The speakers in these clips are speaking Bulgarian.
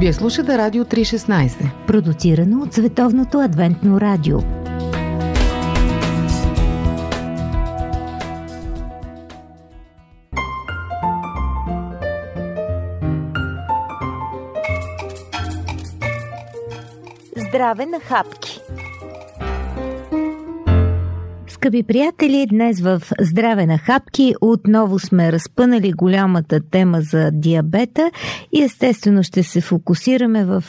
Вие слушате Радио 316. Продуцирано от Световното адвентно радио. Здраве на хапки! Скъпи приятели, днес в Здраве на хапки отново сме разпънали голямата тема за диабета и естествено ще се фокусираме в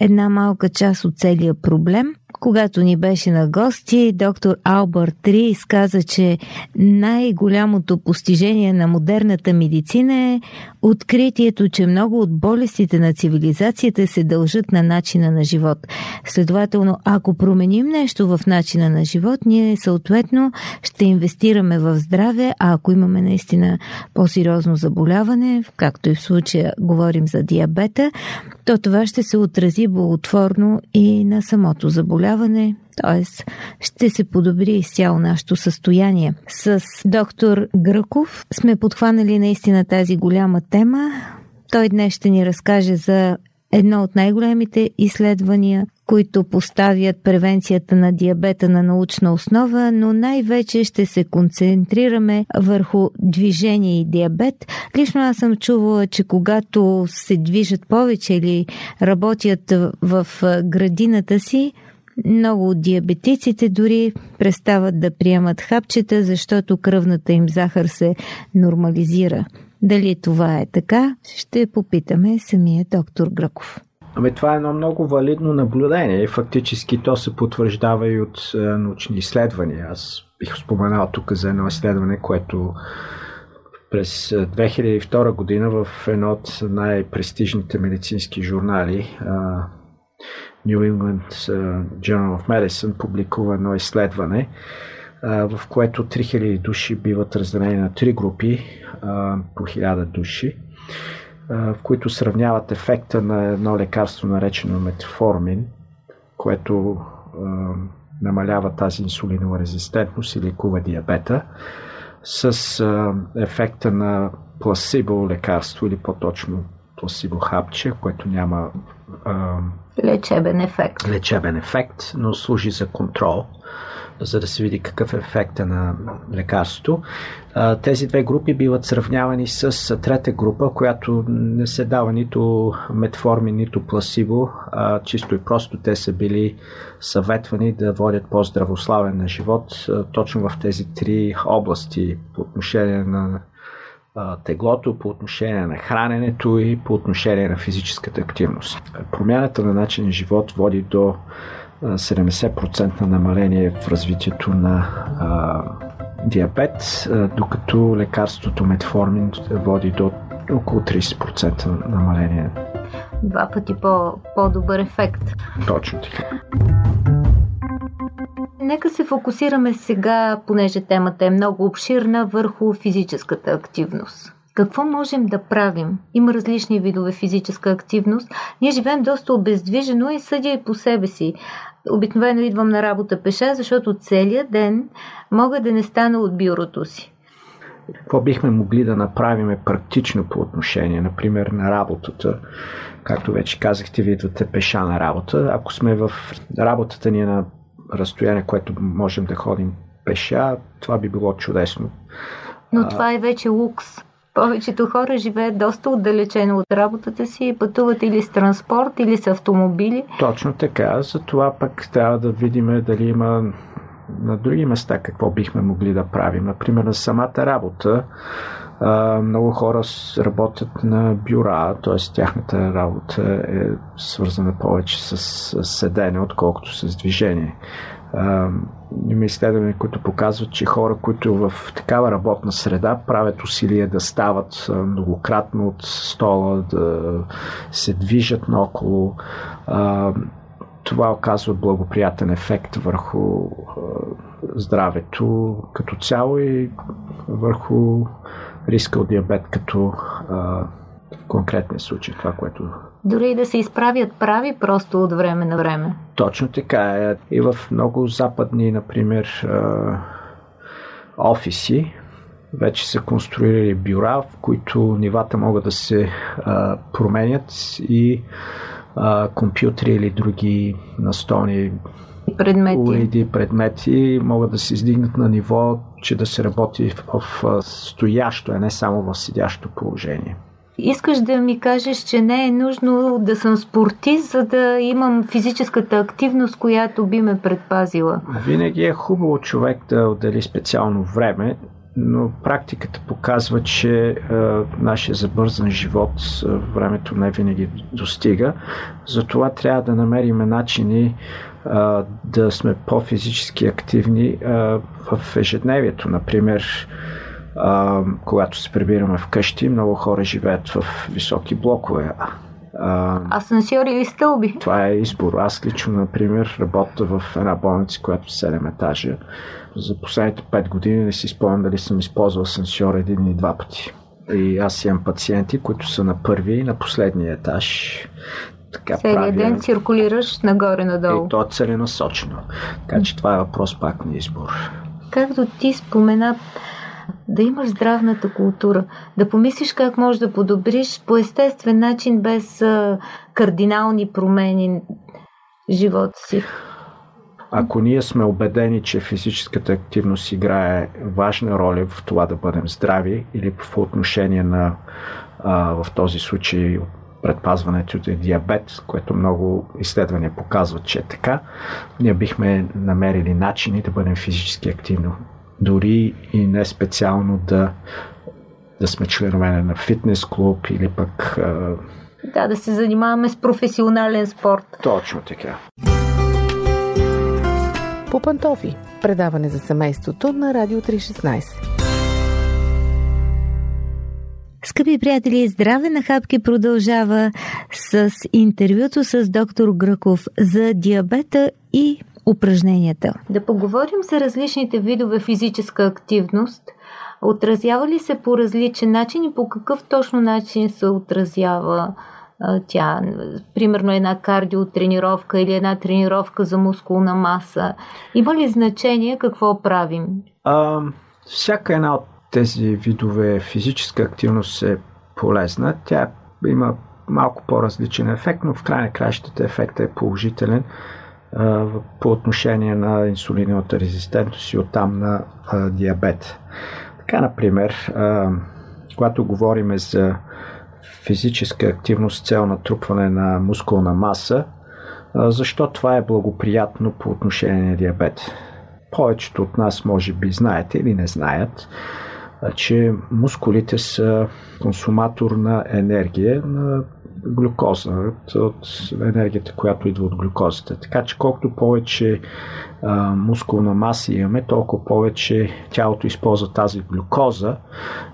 една малка част от целия проблем – когато ни беше на гости, доктор Албърт Три изказа, че най-голямото постижение на модерната медицина е откритието, че много от болестите на цивилизацията се дължат на начина на живот. Следователно, ако променим нещо в начина на живот, ние съответно ще инвестираме в здраве, а ако имаме наистина по-сериозно заболяване, както и в случая говорим за диабета, то това ще се отрази благотворно и на самото заболяване, т.е. ще се подобри изцяло нашето състояние. С доктор Гръков сме подхванали наистина тази голяма тема. Той днес ще ни разкаже за едно от най-големите изследвания, които поставят превенцията на диабета на научна основа, но най-вече ще се концентрираме върху движение и диабет. Лично аз съм чувала, че когато се движат повече или работят в градината си, много от диабетиците дори престават да приемат хапчета, защото кръвната им захар се нормализира. Дали това е така, ще попитаме самия доктор Гръков. Ами това е едно много валидно наблюдение и фактически то се потвърждава и от е, научни изследвания. Аз бих споменал тук за едно изследване, което през 2002 е, година в едно от най-престижните медицински журнали е, New England Journal of Medicine публикува едно изследване, в което 3000 души биват разделени на три групи по 1000 души в които сравняват ефекта на едно лекарство, наречено метформин, което намалява тази инсулинова резистентност и лекува диабета, с ефекта на пласибо лекарство или по-точно пласибо хапче, което няма лечебен ефект. Лечебен ефект, но служи за контрол за да се види какъв е ефекта на лекарството. Тези две групи биват сравнявани с трета група, която не се дава нито метформи, нито пласибо, а чисто и просто те са били съветвани да водят по-здравославен на живот точно в тези три области по отношение на теглото, по отношение на храненето и по отношение на физическата активност. Промяната на начин на живот води до 70% намаление в развитието на а, диабет, а, докато лекарството метформин води до около 30% намаление. Два пъти по, по-добър ефект. Точно така. Нека се фокусираме сега, понеже темата е много обширна, върху физическата активност. Какво можем да правим? Има различни видове физическа активност. Ние живеем доста обездвижено и съдя и по себе си. Обикновено идвам на работа пеша, защото целият ден мога да не стана от бюрото си. Какво бихме могли да направим практично по отношение, например, на работата? Както вече казахте, ви идвате пеша на работа. Ако сме в работата ни е на разстояние, което можем да ходим пеша, това би било чудесно. Но това е вече лукс. Повечето хора живеят доста отдалечено от работата си и пътуват или с транспорт, или с автомобили. Точно така. За това пък трябва да видим дали има на други места какво бихме могли да правим. Например, на самата работа. Много хора работят на бюра, т.е. тяхната работа е свързана повече с седене, отколкото с движение. Има изследвания, които показват, че хора, които в такава работна среда правят усилия да стават многократно от стола, да се движат наоколо, това оказва благоприятен ефект върху здравето като цяло и върху риска от диабет като в конкретния случай, това, което дори и да се изправят прави просто от време на време. Точно така е. И в много западни, например, офиси вече са конструирали бюра, в които нивата могат да се а, променят и а, компютри или други настолни предмети. уреди, предмети могат да се издигнат на ниво, че да се работи в, в стоящо, а не само в седящо положение. Искаш да ми кажеш, че не е нужно да съм спортист, за да имам физическата активност, която би ме предпазила. Винаги е хубаво човек да отдели специално време, но практиката показва, че е, нашия забързан живот е, времето не винаги достига. Затова трябва да намерим начини е, да сме по-физически активни е, в ежедневието. Например, а, когато се прибираме вкъщи, много хора живеят в високи блокове. А, Асансьори или стълби? Това е избор. Аз лично, например, работя в една болница, която е 7 етажа. За последните 5 години не си спомням дали съм използвал асансьор един или два пъти. И аз имам пациенти, които са на първи и на последния етаж. Така Целият ден циркулираш нагоре-надолу. И то е целенасочено. Така че това е въпрос пак на избор. Както ти спомена, да имаш здравната култура, да помислиш как можеш да подобриш по естествен начин, без а, кардинални промени живота си. Ако ние сме убедени, че физическата активност играе важна роля в това да бъдем здрави или в отношение на а, в този случай предпазването от диабет, което много изследвания показват, че е така, ние бихме намерили начини да бъдем физически активни дори и не специално да, да сме членове на фитнес клуб или пък. Да, да се занимаваме с професионален спорт. Точно така. По пантофи. Предаване за семейството на Радио 316. Скъпи приятели, здраве на хапки продължава с интервюто с доктор Гръков за диабета и упражненията. Да поговорим за различните видове физическа активност. Отразява ли се по различен начин и по какъв точно начин се отразява тя, примерно една кардиотренировка или една тренировка за мускулна маса. Има ли значение какво правим? А, всяка една от тези видове физическа активност е полезна. Тя има малко по-различен ефект, но в край на кращата ефектът е положителен по отношение на инсулиновата резистентност и оттам на диабет. Така, например, когато говорим за физическа активност с цел натрупване на мускулна маса, защо това е благоприятно по отношение на диабет? Повечето от нас може би знаете или не знаят, че мускулите са консуматор на енергия, на глюкоза, от енергията, която идва от глюкозата. Така че колкото повече а, мускулна маса имаме, толкова повече тялото използва тази глюкоза,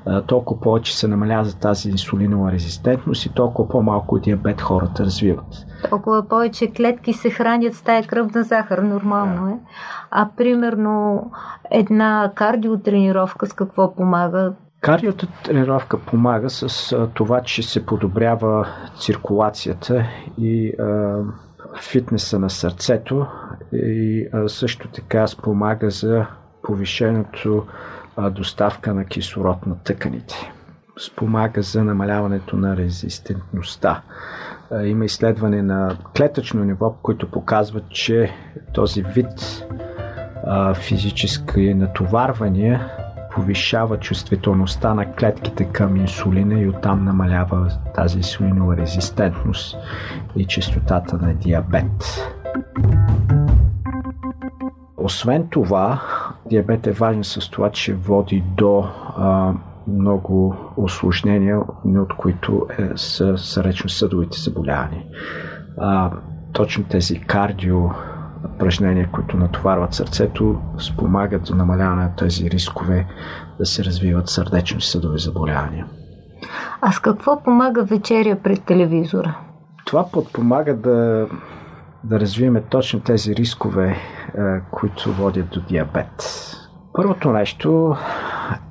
а, толкова повече се намалява за тази инсулинова резистентност и толкова по-малко диабет хората развиват. Толкова повече клетки се хранят с тая кръвна захар, нормално е. А примерно една кардиотренировка с какво помага? Кардиото тренировка помага с а, това, че се подобрява циркулацията и а, фитнеса на сърцето и а, също така спомага за повишеното а, доставка на кислород на тъканите. Спомага за намаляването на резистентността. А, има изследване на клетъчно ниво, които показват, че този вид а, физически натоварвания повишава чувствителността на клетките към инсулина и оттам намалява тази инсулинова резистентност и частотата на диабет. Освен това, диабет е важен с това, че води до а, много осложнения, от които е, са, са речно съдовите заболявания. А, точно тези кардио упражнения, които натоварват сърцето, спомагат за намаляване на тези рискове да се развиват сърдечно-съдови заболявания. А с какво помага вечеря пред телевизора? Това подпомага да, да развиеме точно тези рискове, е, които водят до диабет. Първото нещо,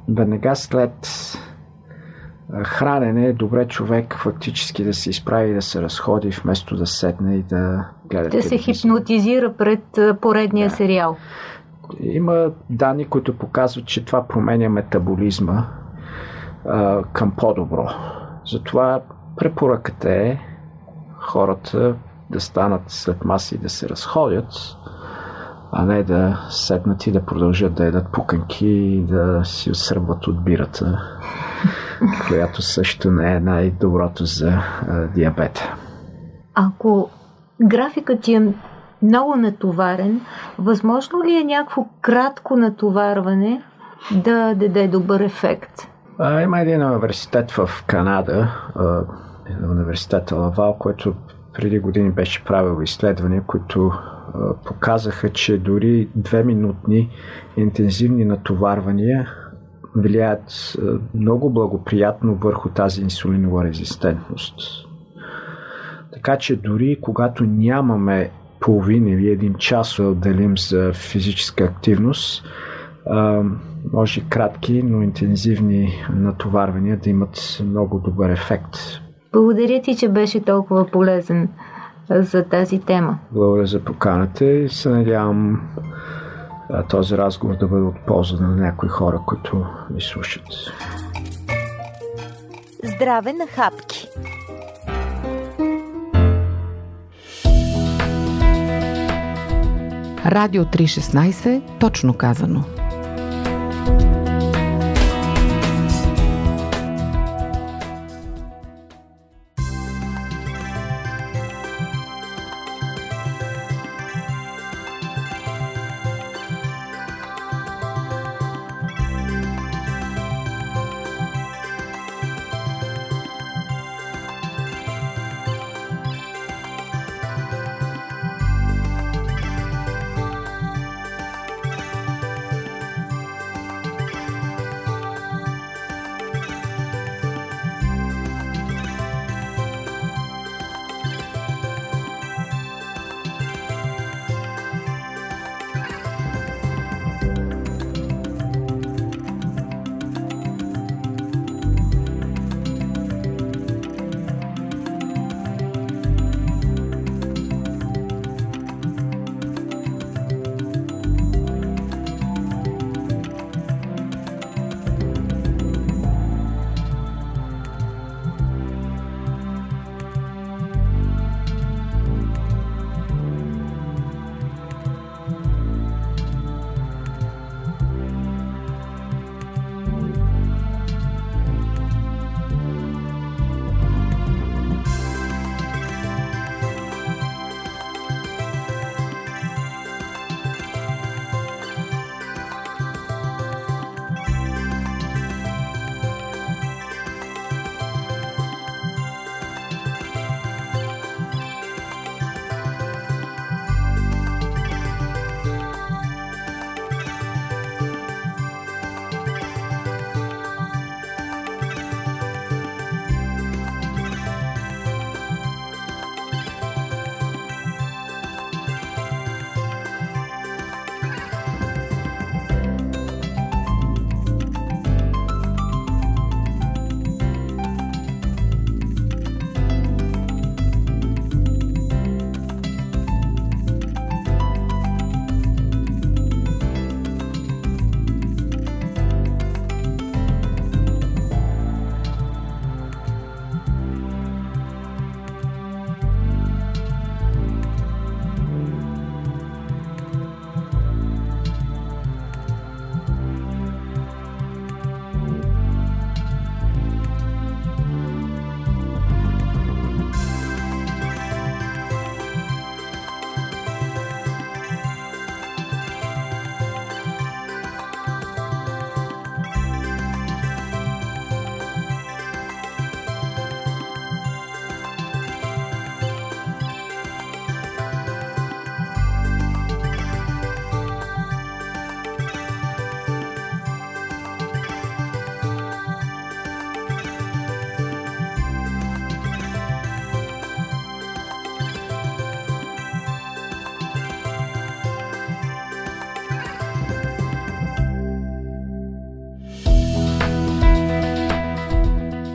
веднага след хранене е добре човек фактически да се изправи и да се разходи, вместо да седне и да гледа. Да се хипнотизира пред поредния да. сериал. има данни, които показват, че това променя метаболизма а, към по-добро. Затова препоръката е хората да станат след маси и да се разходят, а не да седнат и да продължат да едат пуканки и да си отсръбват от бирата, която също не е най-доброто за а, диабета. Ако графикът ти е много натоварен, възможно ли е някакво кратко натоварване да даде добър ефект? А, има един университет в Канада, а, университета Лавал, който преди години беше правил изследвания, които показаха, че дори две минутни интензивни натоварвания влияят много благоприятно върху тази инсулинова резистентност. Така че дори когато нямаме половин или един час отделим за физическа активност, може кратки, но интензивни натоварвания да имат много добър ефект. Благодаря ти, че беше толкова полезен за тази тема. Благодаря за поканата и се надявам този разговор да бъде от полза на някои хора, които ми слушат. Здраве на хапки! Радио 316, точно казано.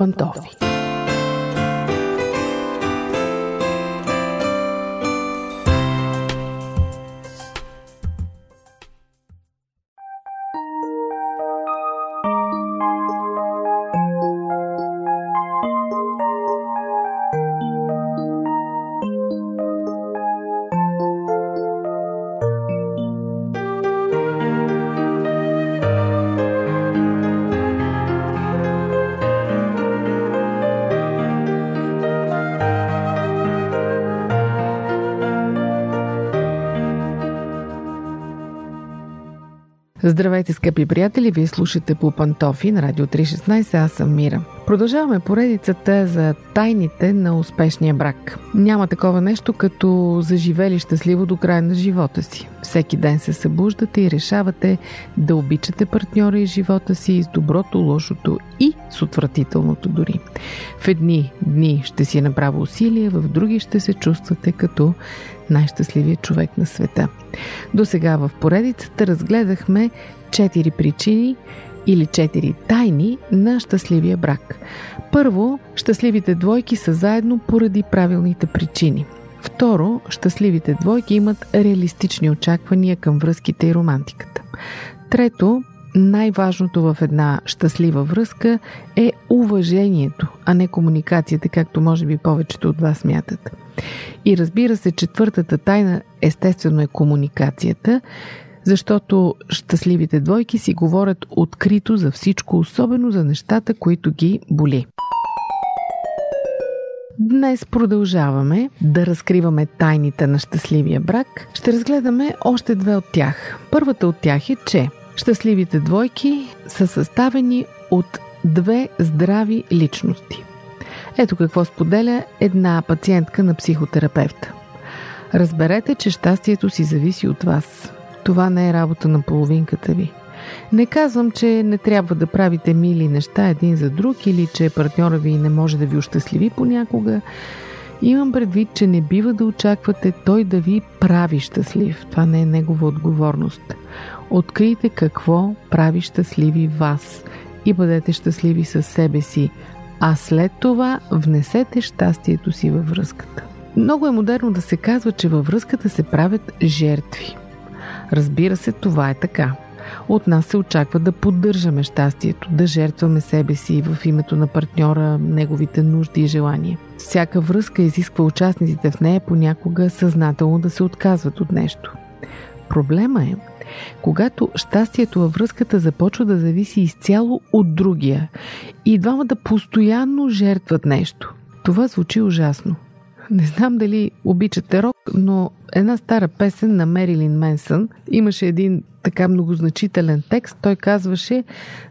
По Здравейте, скъпи приятели! Вие слушате по Пантофи на Радио 316. Аз съм Мира. Продължаваме поредицата за тайните на успешния брак. Няма такова нещо като заживели щастливо до края на живота си. Всеки ден се събуждате и решавате да обичате партньора и живота си с доброто, лошото и с отвратителното дори. В едни дни ще си направя усилие, в други ще се чувствате като най-щастливият човек на света. До сега в поредицата разгледахме четири причини или четири тайни на щастливия брак. Първо, щастливите двойки са заедно поради правилните причини. Второ, щастливите двойки имат реалистични очаквания към връзките и романтиката. Трето, най-важното в една щастлива връзка е уважението, а не комуникацията, както може би повечето от вас смятат. И разбира се, четвъртата тайна естествено е комуникацията, защото щастливите двойки си говорят открито за всичко, особено за нещата, които ги боли. Днес продължаваме да разкриваме тайните на щастливия брак. Ще разгледаме още две от тях. Първата от тях е, че щастливите двойки са съставени от две здрави личности. Ето какво споделя една пациентка на психотерапевта. Разберете, че щастието си зависи от вас. Това не е работа на половинката ви. Не казвам, че не трябва да правите мили неща един за друг или че партньора ви не може да ви ощастливи понякога. Имам предвид, че не бива да очаквате той да ви прави щастлив. Това не е негова отговорност. Открийте какво прави щастливи вас и бъдете щастливи със себе си, а след това внесете щастието си във връзката. Много е модерно да се казва, че във връзката се правят жертви. Разбира се, това е така. От нас се очаква да поддържаме щастието, да жертваме себе си в името на партньора, неговите нужди и желания. Всяка връзка изисква участниците в нея понякога съзнателно да се отказват от нещо. Проблема е, когато щастието във връзката започва да зависи изцяло от другия и двамата постоянно жертват нещо. Това звучи ужасно. Не знам дали обичате рок, но една стара песен на Мерилин Менсън имаше един така многозначителен текст. Той казваше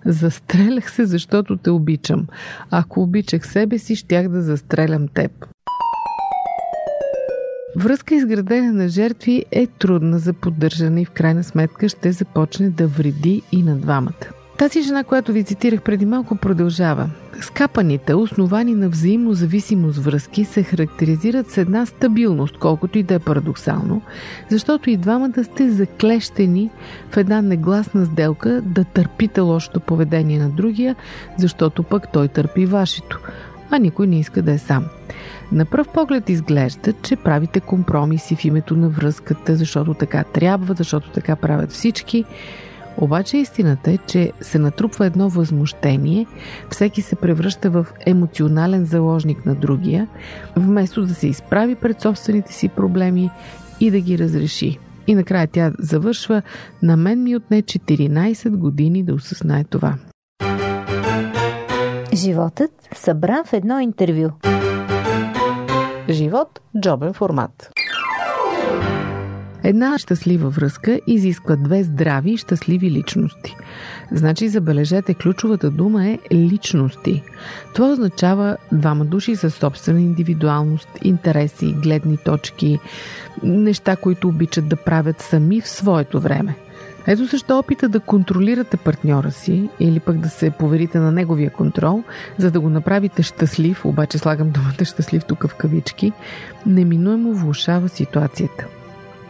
Застрелях се, защото те обичам. Ако обичах себе си, щях да застрелям теб. Връзка изградена на жертви е трудна за поддържане и в крайна сметка ще започне да вреди и на двамата. Тази жена, която ви цитирах преди малко, продължава. Скапаните, основани на взаимно зависимост връзки, се характеризират с една стабилност, колкото и да е парадоксално, защото и двамата сте заклещени в една негласна сделка да търпите лошото поведение на другия, защото пък той търпи вашето, а никой не иска да е сам. На пръв поглед изглежда, че правите компромиси в името на връзката, защото така трябва, защото така правят всички. Обаче истината е, че се натрупва едно възмущение, всеки се превръща в емоционален заложник на другия, вместо да се изправи пред собствените си проблеми и да ги разреши. И накрая тя завършва, на мен ми отне 14 години да осъзнае това. Животът събран в едно интервю. Живот – джобен формат. Една щастлива връзка изисква две здрави и щастливи личности. Значи, забележете, ключовата дума е личности. Това означава двама души със собствена индивидуалност, интереси, гледни точки, неща, които обичат да правят сами в своето време – ето защо опита да контролирате партньора си или пък да се поверите на неговия контрол, за да го направите щастлив, обаче слагам думата щастлив тук в кавички, неминуемо влушава ситуацията.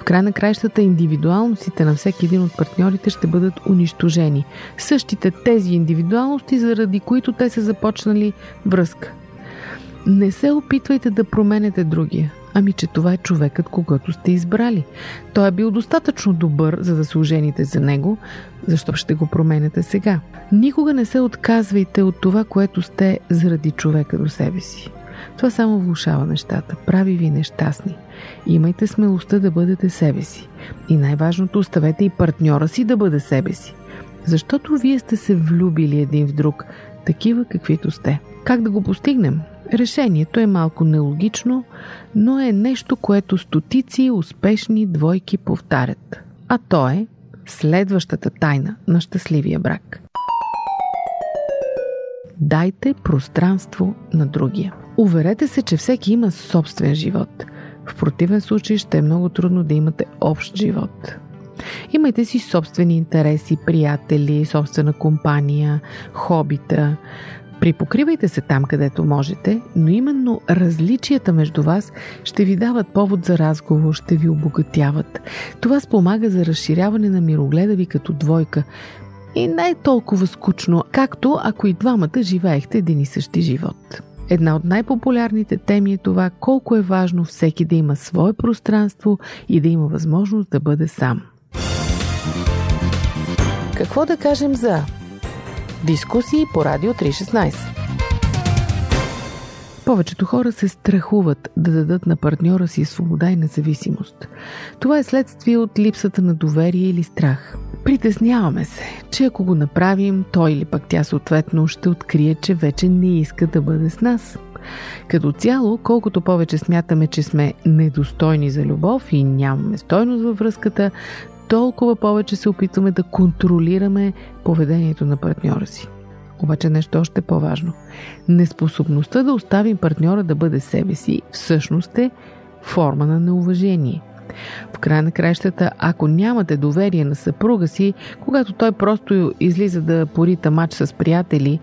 Край на краищата индивидуалностите на всеки един от партньорите ще бъдат унищожени. Същите тези индивидуалности, заради които те са започнали връзка. Не се опитвайте да променете другия. Ами, че това е човекът, когато сте избрали. Той е бил достатъчно добър, за да се ожените за него, защо ще го променете сега. Никога не се отказвайте от това, което сте заради човека до себе си. Това само влушава нещата, прави ви нещастни. Имайте смелостта да бъдете себе си. И най-важното, оставете и партньора си да бъде себе си. Защото вие сте се влюбили един в друг, такива каквито сте. Как да го постигнем? Решението е малко нелогично, но е нещо, което стотици успешни двойки повтарят. А то е следващата тайна на щастливия брак. Дайте пространство на другия. Уверете се, че всеки има собствен живот. В противен случай ще е много трудно да имате общ живот. Имайте си собствени интереси, приятели, собствена компания, хобита. Припокривайте се там, където можете, но именно различията между вас ще ви дават повод за разговор, ще ви обогатяват. Това спомага за разширяване на мирогледа ви като двойка. И не е толкова скучно, както ако и двамата живеехте един и същи живот. Една от най-популярните теми е това колко е важно всеки да има свое пространство и да има възможност да бъде сам. Какво да кажем за дискусии по Радио 316? Повечето хора се страхуват да дадат на партньора си свобода и независимост. Това е следствие от липсата на доверие или страх. Притесняваме се, че ако го направим, той или пък тя съответно ще открие, че вече не иска да бъде с нас. Като цяло, колкото повече смятаме, че сме недостойни за любов и нямаме стойност във връзката, толкова повече се опитваме да контролираме поведението на партньора си. Обаче нещо още по-важно. Неспособността да оставим партньора да бъде себе си всъщност е форма на неуважение. В края на краищата, ако нямате доверие на съпруга си, когато той просто излиза да порита мач с приятели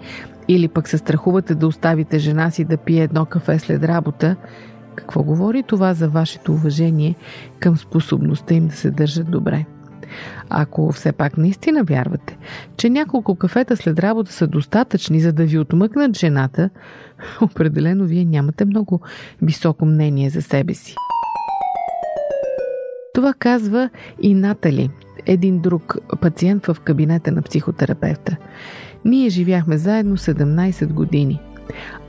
или пък се страхувате да оставите жена си да пие едно кафе след работа, какво говори това за вашето уважение към способността им да се държат добре? Ако все пак наистина вярвате, че няколко кафета след работа са достатъчни, за да ви отмъкнат жената, определено вие нямате много високо мнение за себе си. Това казва и Натали, един друг пациент в кабинета на психотерапевта. Ние живяхме заедно 17 години.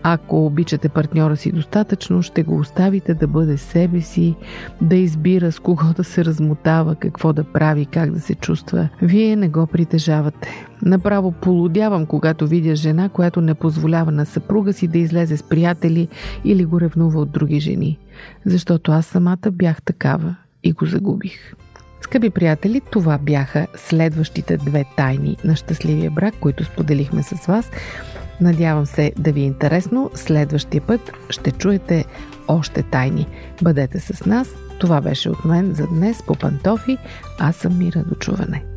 Ако обичате партньора си достатъчно, ще го оставите да бъде себе си, да избира с кого да се размотава, какво да прави, как да се чувства. Вие не го притежавате. Направо полудявам, когато видя жена, която не позволява на съпруга си да излезе с приятели или го ревнува от други жени. Защото аз самата бях такава и го загубих. Скъпи приятели, това бяха следващите две тайни на щастливия брак, които споделихме с вас. Надявам се да ви е интересно. Следващия път ще чуете още тайни. Бъдете с нас. Това беше от мен за днес по пантофи. Аз съм Мира. До чуване.